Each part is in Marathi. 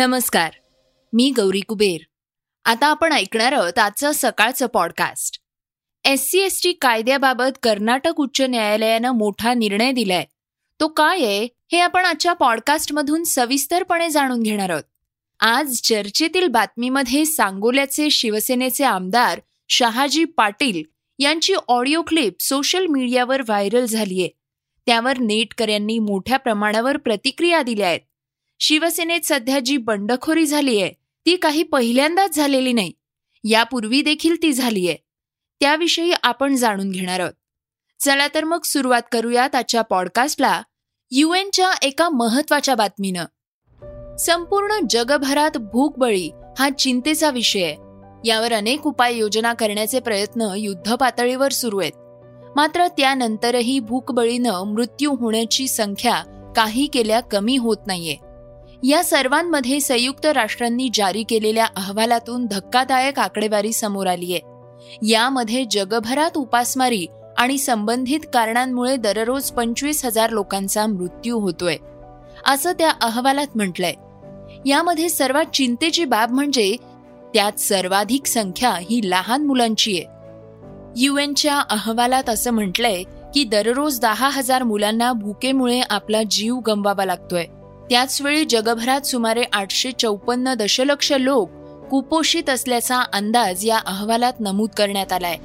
नमस्कार मी गौरी कुबेर. आता आपण ऐकणार आहोत आजचं सकाळचं podcast S C S T कायद्याबाबत कर्नाटक उच्च न्यायालयानं मोठा निर्णय दिलाय. तो काय आहे हे आपण आजच्या पॉडकास्टमधून सविस्तरपणे जाणून घेणार आहोत. आज चर्चेतील बातमीमध्ये सांगोल्याचे शिवसेनेचे आमदार शहाजी पाटील यांची ऑडिओ क्लिप सोशल मीडियावर व्हायरल झालीय. त्यावर नेटकऱ्यांनी मोठ्या प्रमाणावर प्रतिक्रिया दिल्या आहेत. शिवसेनेत सध्या जी बंडखोरी झाली आहे ती काही पहिल्यांदाच झालेली नाही. यापूर्वी देखील ती झालीय. त्याविषयी आपण जाणून घेणार आहोत. चला तर मग सुरुवात करूयात आजच्या पॉडकास्टला युएनच्या एका महत्त्वाच्या बातमीनं. संपूर्ण जगभरात भूकबळी हा चिंतेचा विषय आहे. यावर अनेक उपाययोजना करण्याचे प्रयत्न युद्ध पातळीवर सुरू आहेत. मात्र त्यानंतरही भूकबळीनं मृत्यू होण्याची संख्या काही केल्या कमी होत नाहीये. या सर्वांमध्ये संयुक्त राष्ट्रांनी जारी केलेल्या अहवालातून धक्कादायक आकडेवारी समोर आलीये. यामध्ये जगभरात उपासमारी आणि संबंधित कारणांमुळे दररोज पंचवीस हजार लोकांचा मृत्यू होतोय असं त्या अहवालात म्हटलंय. यामध्ये सर्वात चिंतेची बाब म्हणजे त्यात सर्वाधिक संख्या ही लहान मुलांची आहे युएनच्या अहवालात असं म्हटलंय की दररोज दहा हजार मुलांना भुकेमुळे आपला जीव गमवावा लागतोय. त्याचवेळी जगभरात सुमारे आठशे चौपन्न दशलक्ष लोक कुपोषित असल्याचा अंदाज या अहवालात नमूद करण्यात आलाय.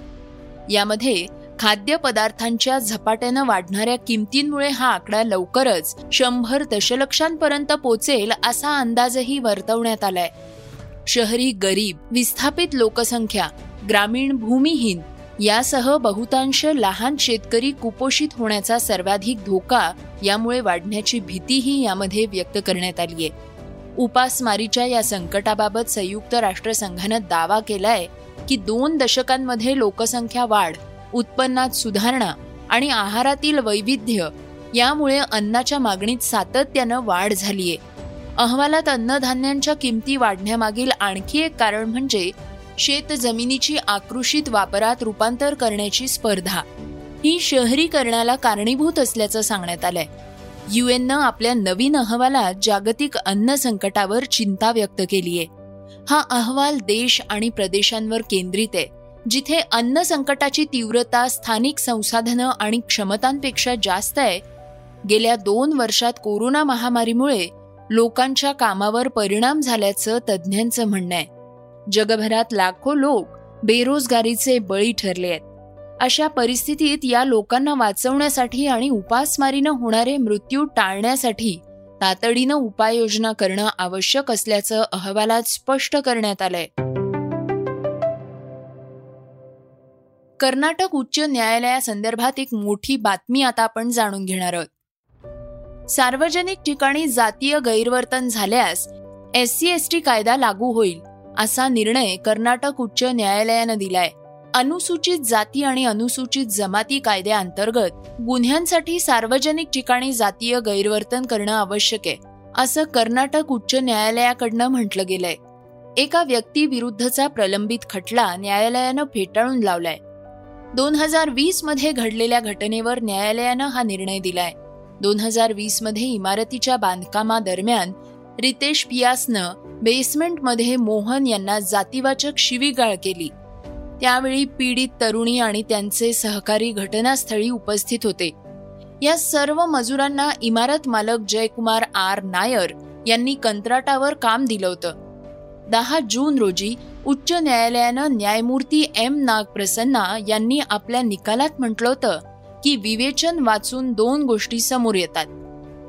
यामध्ये खाद्यपदार्थांच्या झपाट्यानं वाढणाऱ्या किमतींमुळे हा आकडा लवकरच शंभर दशलक्षांपर्यंत पोचेल असा अंदाजही वर्तवण्यात आलाय. शहरी गरीब विस्थापित लोकसंख्या ग्रामीण भूमिहीन यासह बहुतांश लहान शेतकरी कुपोषित होण्याचा सर्वाधिक धोका यामुळे वाढण्याची भीतीही यामध्ये व्यक्त करण्यात आली आहे. उपासमारीच्या या संकटाबाबत संयुक्त राष्ट्रसंघानं दावा केलाय की दोन दशकांमध्ये लोकसंख्या वाढ उत्पन्नात सुधारणा आणि आहारातील वैविध्य यामुळे अन्नाच्या मागणीत सातत्यानं वाढ झालीय. अहवालात अन्नधान्यांच्या किमती वाढण्यामागील आणखी एक कारण म्हणजे शेत जमिनीची आकृषित वापरात रूपांतर करण्याची स्पर्धा. ही शहरीकरणाला कारणीभूत असल्याचं सांगण्यात आलंय. युएननं आपल्या नवीन अहवालात जागतिक अन्न संकटावर चिंता व्यक्त केलीय. हा अहवाल देश आणि प्रदेशांवर केंद्रित आहे जिथे अन्न संकटाची तीव्रता स्थानिक संसाधनं आणि क्षमतांपेक्षा जास्त आहे. गेल्या दोन वर्षात कोरोना महामारीमुळे लोकांच्या कामावर परिणाम झाल्याचं तज्ज्ञांचं म्हणणं आहे. जगभरात लाखो लोक बेरोजगारीचे बळी ठरले आहेत. अशा परिस्थितीत या लोकांना वाचवण्यासाठी आणि उपासमारीनं होणारे मृत्यू टाळण्यासाठी तातडीनं उपाययोजना करणं आवश्यक असल्याचं अहवालात स्पष्ट करण्यात आलंय. कर्नाटक उच्च न्यायालयासंदर्भात एक मोठी बातमी आता आपण जाणून घेणार आहोत. सार्वजनिक ठिकाणी जातीय गैरवर्तन झाल्यास एस सी एस टी कायदा लागू होईल. असा निर्णय कर्नाटक उच्च न्यायालयानं दिलाय. अनुसूचित जाती आणि अनुसूचित जमाती कायद्याअंतर्गत गुन्ह्यांसाठी सार्वजनिक ठिकाणी जातीय गैरवर्तन करणं आवश्यक आहे असं कर्नाटक उच्च न्यायालयाकडनं म्हटलं गेलंय. एका व्यक्तीविरुद्धचा प्रलंबित खटला न्यायालयानं फेटाळून लावलाय. दोन हजार वीसमध्ये घडलेल्या घटनेवर न्यायालयानं हा निर्णय दिलाय. दोन हजार वीसमध्ये इमारतीच्या बांधकामादरम्यान रितेश पियासनं बेसमेंटमध्ये मोहन यांना जातीवाचक शिवीगाळ केली. त्यावेळी पीडित तरुणी आणि त्यांचे सहकारी घटनास्थळी उपस्थित होते. या सर्व मजुरांना इमारत मालक जयकुमार आर नायर यांनी कंत्राटावर काम दिलं होतं. दहा जून रोजी उच्च न्यायालयानं न्यायमूर्ती एम नागप्रसन्ना यांनी आपल्या निकालात म्हटलं होतं की विवेचन वाचून दोन गोष्टी समोर येतात.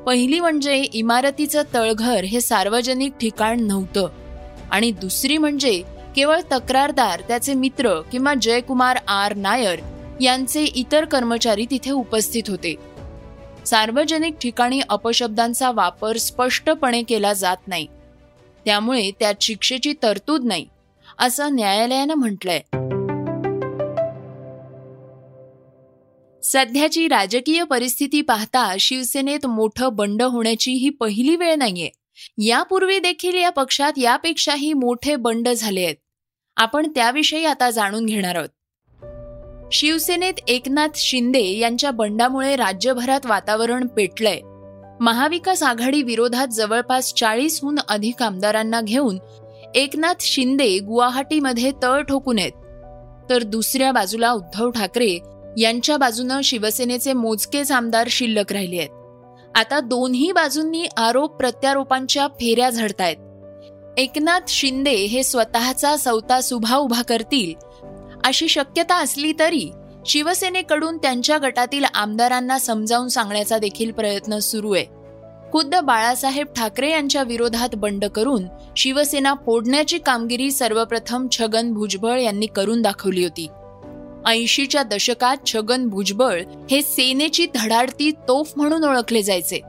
पहिली म्हणजे इमारतीचं तळघर हे सार्वजनिक ठिकाण नव्हतं. आणि दुसरी म्हणजे केवळ तक्रारदार त्याचे मित्र किंवा जयकुमार आर नायर यांचे इतर कर्मचारी तिथे उपस्थित होते. सार्वजनिक ठिकाणी अपशब्दांचा वापर स्पष्टपणे केला जात नाही. त्यामुळे त्यात शिक्षेची तरतूद नाही असं न्यायालयानं म्हटलंय. सध्याची राजकीय परिस्थिती पाहता शिवसेनेत मोठं बंड होण्याची ही पहिली वेळ नाहीये. यापूर्वी देखील या पक्षात यापेक्षाही मोठे बंड झाले आहेत. आपण त्याविषयी आता जाणून घेणार आहोत. शिवसेनेत एकनाथ शिंदे यांच्या बंडामुळे राज्यभरात वातावरण पेटलंय. महाविकास आघाडी विरोधात जवळपास चाळीसहून अधिक आमदारांना घेऊन एकनाथ शिंदे गुवाहाटीमध्ये तळ ठोकून आहेत. तर दुसऱ्या बाजूला उद्धव ठाकरे यांच्या बाजूनं शिवसेनेचे मोजकेच आमदार शिल्लक राहिले आहेत. आता दोन्ही बाजूंनी आरोप प्रत्यारोपांच्या फेऱ्या झडतायत. एकनाथ शिंदे हे स्वतःचा सौता सुभा उभा करतील अशी शक्यता असली तरी शिवसेनेकडून त्यांच्या गटातील आमदारांना समजावून सांगण्याचा देखील प्रयत्न सुरू आहे. खुद्द बाळासाहेब ठाकरे यांच्या विरोधात बंड करून शिवसेना फोडण्याची कामगिरी सर्वप्रथम छगन भुजबळ यांनी करून दाखवली होती. ऐंशीच्या दशकात छगन भुजबळ हे सेनेची धडाडती तोफ म्हणून ओळखले जायचे.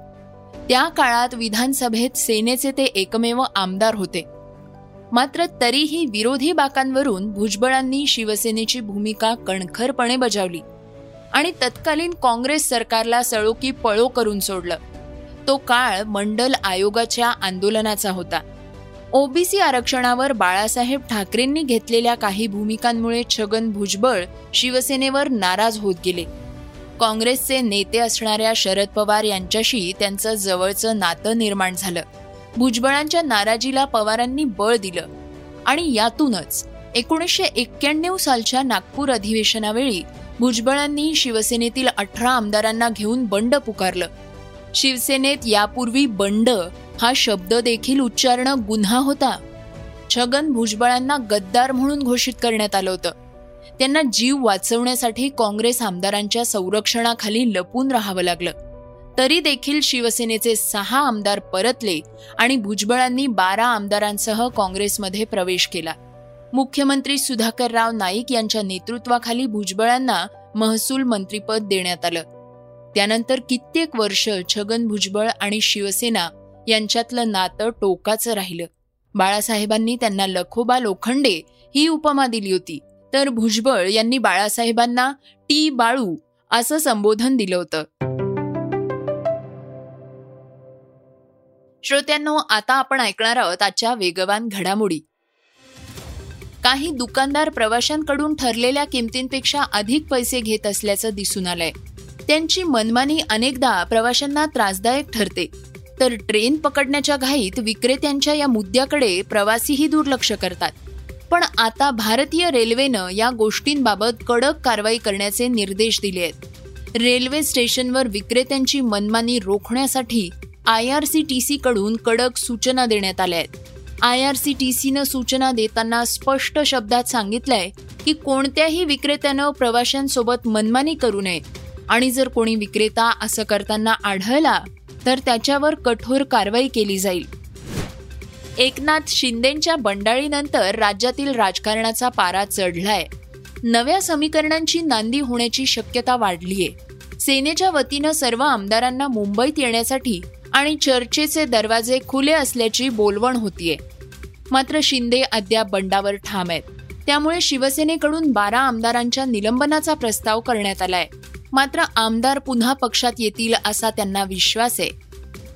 त्या काळात विधानसभेत सेनेचे ते एकमेव आमदार होते. मात्र तरीही विरोधी बाकांवरून भुजबळांनी शिवसेनेची भूमिका कणखरपणे बजावली आणि तत्कालीन काँग्रेस सरकारला सळोकी पळो करून सोडलं. तो काळ मंडल आयोगाच्या आंदोलनाचा होता. ओबीसी आरक्षणावर बाळासाहेब ठाकरेंनी घेतलेल्या काही भूमिकांमुळे छगन भुजबळ शिवसेनेवर नाराज होत गेले. काँग्रेसचे नेते असणाऱ्या शरद पवार यांच्याशी त्यांचं जवळचं नातं निर्माण झालं. भुजबळांच्या नाराजीला पवारांनी बळ दिलं. आणि यातूनच एकोणीसशे एक्क्याण्णव सालच्या नागपूर अधिवेशनावेळी भुजबळांनी शिवसेनेतील अठरा आमदारांना घेऊन बंड पुकारलं. शिवसेनेत यापूर्वी बंड हा शब्द देखील उच्चारणं गुन्हा होता. छगन भुजबळांना गद्दार म्हणून घोषित करण्यात आलं होतं. त्यांना जीव वाचवण्यासाठी काँग्रेस आमदारांच्या संरक्षणाखाली लपून राहावं लागलं. तरी देखील शिवसेनेचे सहा आमदार परतले आणि भुजबळांनी बारा आमदारांसह काँग्रेसमध्ये प्रवेश केला. मुख्यमंत्री सुधाकरराव नाईक यांच्या नेतृत्वाखाली भुजबळांना महसूल मंत्रीपद देण्यात आलं. त्यानंतर कित्येक वर्ष छगन भुजबळ आणि शिवसेना यांच्यातलं नातं टोकाचं राहिलं. बाळासाहेबांनी त्यांना लखोबा लोखंडे ही उपमा दिली होती. तर भुजबळ यांनी बाळासाहेबांना टी बाळू असं संबोधन दिलं होतं. श्रोत्यांनो आता आपण ऐकणार आहोत आजच्या वेगवान घडामोडी. काही दुकानदार प्रवाशांकडून ठरलेल्या किमतींपेक्षा अधिक पैसे घेत असल्याचं दिसून आलंय. त्यांची मनमानी अनेकदा प्रवाशांना त्रासदायक ठरते. तर ट्रेन पकडण्याच्या घाईत विक्रेत्यांच्या या मुद्द्याकडे प्रवासीही दुर्लक्ष करतात. पण आता भारतीय रेल्वेनं या गोष्टींबाबत कडक कारवाई करण्याचे निर्देश दिले आहेत. रेल्वे स्टेशनवर विक्रेत्यांची मनमानी रोखण्यासाठी I R C T C कडून कडक सूचना देण्यात आल्या आहेत. आय आर सी टी सीनं सूचना देताना स्पष्ट शब्दात सांगितलंय की कोणत्याही विक्रेत्यानं प्रवाशांसोबत मनमानी करू नये. आणि जर कोणी विक्रेता असं करताना आढळला तर त्याच्यावर कठोर कारवाई केली जाईल. एकनाथ शिंदेच्या बंडाळीनंतर राज्यातील राजकारणाचा पारा चढलाय. नव्या समीकरणांची नांदी होण्याची शक्यता वाढलीय. सेनेच्या वतीनं सर्व आमदारांना मुंबईत येण्यासाठी आणि चर्चेचे दरवाजे खुले असल्याची बोलवण होतीये. मात्र शिंदे अद्याप बंडावर ठाम आहेत. त्यामुळे शिवसेनेकडून बारा आमदारांच्या निलंबनाचा प्रस्ताव करण्यात आलाय. मात्र आमदार पुन्हा पक्षात येतील असा त्यांना विश्वास आहे.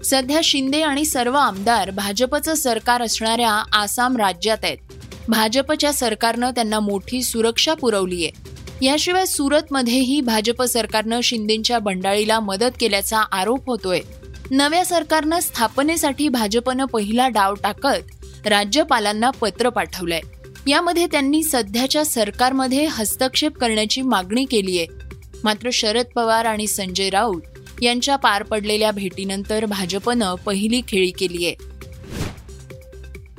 सध्या शिंदे आणि सर्व आमदार भाजपचं सरकार असणाऱ्या आसाम राज्यात आहेत. भाजपच्या सरकारनं त्यांना मोठी सुरक्षा पुरवली आहे. याशिवाय सुरतमध्येही भाजप सरकारनं शिंदेच्या बंडाळीला मदत केल्याचा आरोप होतोय. नव्या सरकारनं स्थापनेसाठी भाजपनं पहिला डाव टाकत राज्यपालांना पत्र पाठवलंय. यामध्ये त्यांनी सध्याच्या सरकारमध्ये हस्तक्षेप करण्याची मागणी केली आहे मात्र शरद पवार आणि संजय राऊत यांच्या पार पडलेल्या भेटीनंतर भाजपनं पहिली खेळी केली आहे.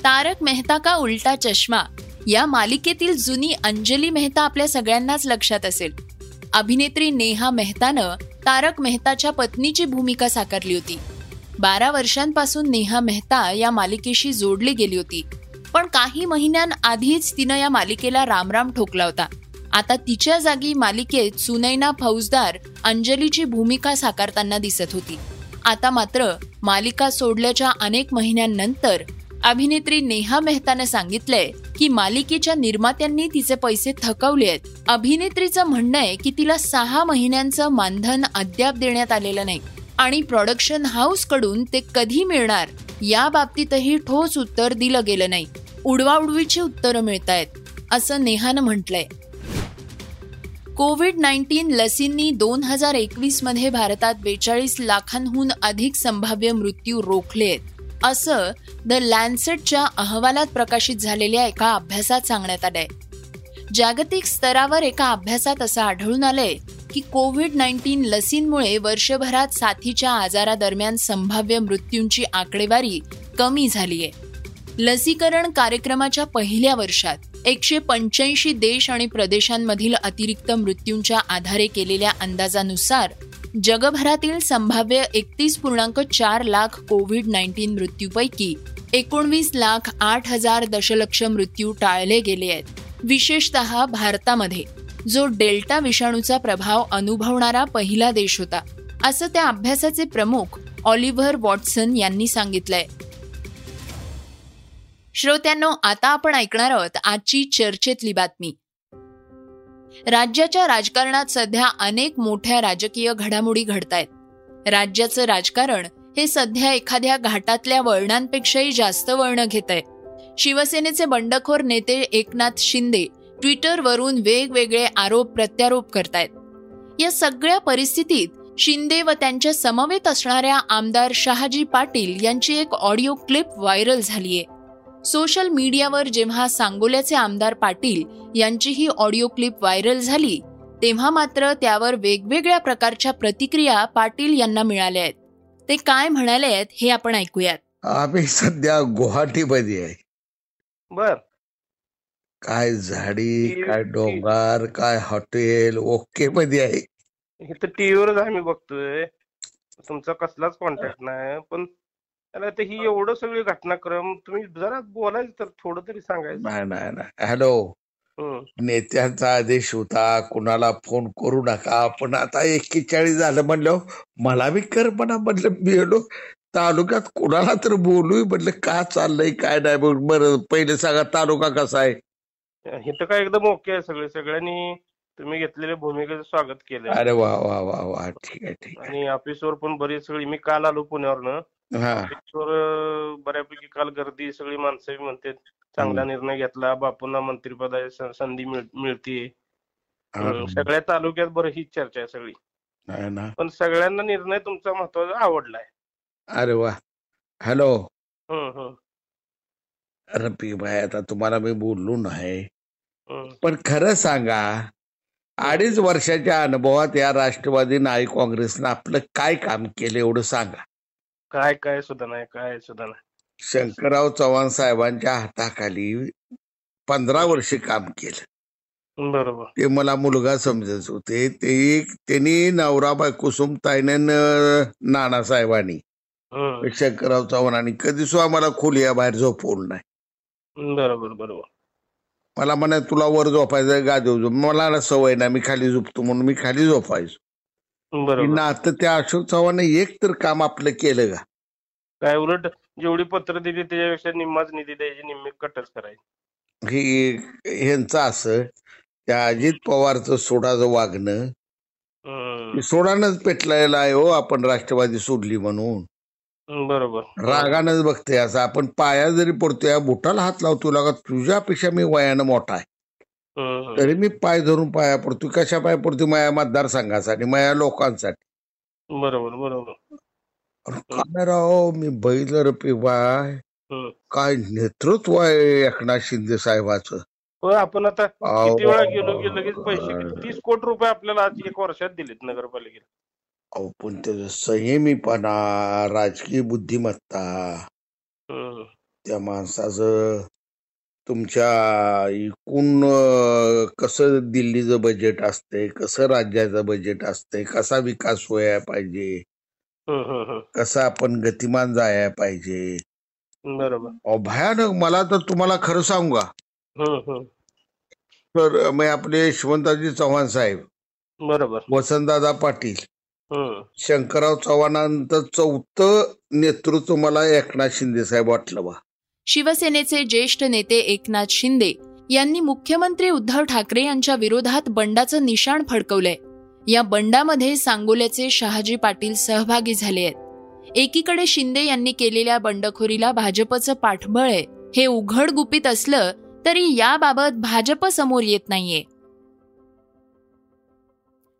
तारक मेहता का उलटा चष्मा? या मालिकेतील जुनी अंजली मेहता आपल्या सगळ्यांनाच लक्षात असेल. अभिनेत्री नेहा मेहतानं तारक मेहताच्या पत्नीची भूमिका साकारली होती. बारा वर्षांपासून नेहा मेहता या मालिकेशी जोडली गेली होती. पण काही महिन्यांआधीच तिनं या मालिकेला रामराम ठोकला होता. आता तिच्या जागी मालिकेत सुनैना फौजदार अंजलीची भूमिका साकारताना दिसत होती. आता मात्र मालिका सोडल्याच्या अनेक महिन्यांनंतर अभिनेत्री नेहा मेहतानं सांगितलंय की मालिकेच्या निर्मात्यांनी तिचे पैसे थकवले आहेत अभिनेत्रीचं म्हणणं आहे की तिला सहा महिन्यांचं मानधन अद्याप देण्यात आलेलं नाही आणि प्रोडक्शन हाऊसकडून ते कधी मिळणार या बाबतीतही ठोस उत्तर दिलं गेलं नाही. उडवाउडवीची उत्तरं मिळत आहेत असं नेहानं म्हटलंय. कोविड नाईन्टीन लसींनी दोन हजार एकवीसमध्ये भारतात बेचाळीस लाखांहून अधिक संभाव्य मृत्यू रोखलेत असं द लॅन्सेटच्या अहवालात प्रकाशित झालेल्या एका अभ्यासात सांगण्यात आलंय. जागतिक स्तरावर एका अभ्यासात असं आढळून आलंय की कोविड नाईन्टीन लसींमुळे वर्षभरात साथीच्या आजारादरम्यान संभाव्य मृत्यूंची आकडेवारी कमी झालीय. लसीकरण कार्यक्रमाच्या पहिल्या वर्षात एकशे पंच्याऐंशी देश आणि प्रदेशांमधील अतिरिक्त मृत्यूंच्या आधारे केलेल्या अंदाजानुसार जगभरातील संभाव्य एकतीस पूर्णांक चार लाख कोविड नाईन्टीन मृत्यूपैकी एकोणवीस लाख आठ हजार दशलक्ष मृत्यू टाळले गेले आहेत. विशेषतः भारतामध्ये जो डेल्टा विषाणूचा प्रभाव अनुभवणारा पहिला देश होता असं त्या अभ्यासाचे प्रमुख ऑलिव्हर वॉटसन यांनी सांगितलंय. श्रोत्यांनो आता आपण ऐकणार आहोत आजची चर्चेतली बातमी. राज्याच्या राजकारणात सध्या अनेक मोठ्या राजकीय घडामोडी घडतायत. राज्याचं राजकारण हे सध्या एखाद्या घाटातल्या वळणांपेक्षाही जास्त वळणं घेत आहे शिवसेनेचे बंडखोर नेते एकनाथ शिंदे ट्विटरवरून वेगवेगळे आरोप प्रत्यारोप करतायत. या सगळ्या परिस्थितीत शिंदे व त्यांच्या समवेत असणाऱ्या आमदार शहाजी पाटील यांची एक ऑडिओ क्लिप व्हायरल झालीय. सोशल मीडियावर जेव्हा सांगोल्याचे आमदार पाटील यांची ही ऑडिओ क्लिप व्हायरल झाली तेव्हा मात्र त्यावर वेगवेगळ्या प्रकारच्या प्रतिक्रिया पाटील यांना मिळाल्या आहेत. ते काय म्हणाले आहेत हे आपण ऐकूयात. आम्ही सध्या गुवाहाटीमध्ये आहे. बर. काय झाडी काय डोंगर काय हॉटेल ओके मध्ये आहे इथं टीव्हीवरच आम्ही बघतोय. तुमचा कसलाच कॉन्टॅक्ट नाही पण त्याला ते ही एवढं सगळी घटनाक्रम तुम्ही जरा बोलायचं तर थोडं तरी सांगायचं. नाही नाही नाही. हॅलो. नेत्यांचा आदेश होता कुणाला फोन करू नका. पण आता एक्केचाळीस झालं म्हणलं मला बी कर म्हणा म्हणलं. मी गेलो तालुक्यात कुणाला तर बोलू. म्हणलं का चाललंय काय नाही बरं पहिले सांगा तालुका कसा आहे. इथं काय एकदम ओके आहे सगळे. सगळ्यांनी तुम्ही घेतलेल्या भूमिकेचं स्वागत केलंय. अरे वा वा वा वा. ठीक आहे ठीक आणि ऑफिसवर पण बरीच सगळी मी काल आलो पुण्यावरनं. हा. ऑफिसवर बऱ्यापैकी काल गर्दी सगळी माणसं बी म्हणतात चांगला निर्णय घेतला बापूंना मंत्रिपदाची स- संधी मिळ- मिळतीये. हम्म. सगळ्या तालुक्यात बरं हीच चर्चा आहे सगळी. पण सगळ्यांना निर्णय तुमचा महत्त्वाचा आवडलाय. अरे वा. हॅलो. रफिक भाई आता तुम्हाला मी बोललो नाही. पण खरं सांगा अडीच वर्षाच्या अनुभवात या राष्ट्रवादी नाई काँग्रेसनं आपलं काय काम केलं एवढं सांगा. काय काय सुद्धा नाही काय सुद्धा नाही. शंकरराव चव्हाण साहेबांच्या हाताखाली पंधरा वर्ष काम केलं. बरोबर. ते मला मुलगा समजत होते. ते त्यांनी नवरा बायको सुमताईने नाना साहेबांनी हम्म. शंकरराव चव्हाणांनी कधी सुद्धा मला खोलिया बाहेर झोपवलं नाही. बरोबर बरोबर. मला म्हणा तुला वर झोपायचं गादीवर झोप. मला सवय नाही मी खाली झोपतो म्हणून मी खाली झोपायचो. बरोबर. आता त्या अशोक चव्हाण एक तर काम आपलं केलं का? काय उलट जेवढी पत्र दिली त्याच्यापेक्षा निम्माच निधी द्यायची निम्मी कटच करायची. हे ह्यांचं असं त्या अजित पवारचं सोडाचं वागणं सोडानच पेटलायला आहे हो आपण राष्ट्रवादी सोडली म्हणून. बरोबर. रागानच बघते. असं आपण पाया जरी पडतोय या बुटाला हात लावतो लागा तुझ्यापेक्षा मी वयानं मोठा आहे. तरी मी पाय धरून पाया पडतो कशा पाय पडतो माझ्या मतदारसंघासाठी माझ्या लोकांसाठी. बरोबर बरोबर. काय राव मी बघितलं रे हम्म काय नेतृत्व आहे एकनाथ शिंदे साहेबाचं? हो आपण आता किती वेळा गेलो की लगेच पैसे तीस कोटी रुपये आपल्याला आज एक वर्षात दिलेत नगरपालिकेला. अहो पण त्याचं संयमीपणा राजकीय बुद्धिमत्ता. हम्म त्या माणसाचं तुमच्या एकूण अं, कसं दिल्लीचं बजेट असते कसं राज्याचं बजेट असते कसा विकास व्हायला पाहिजे? हम्म हम्म हम्म कसं आपण गतिमान जायला पाहिजे? बरोबर. अहो भयानक. मला तर तुम्हाला खरं सांगू का? हम्म हम्म तर मी आपले यशवंतरावजी चव्हाण साहेब. बरोबर. वसंतदादा पाटील. शंकरराव चव्हाणांचं चौथं नेतृत्व मला एकनाथ शिंदे साहेब वाटलं बा. शिवसेनेचे ज्येष्ठ नेते एकनाथ शिंदे यांनी मुख्यमंत्री उद्धव ठाकरे यांच्या विरोधात बंडाचं निशाण फडकवलंय. या बंडामध्ये सांगोल्याचे शहाजी पाटील सहभागी झाले आहेत. एकीकडे शिंदे यांनी केलेल्या बंडखोरीला भाजपचं पाठबळ आहे हे उघड गुपित असलं तरी याबाबत भाजप समोर येत नाहीये.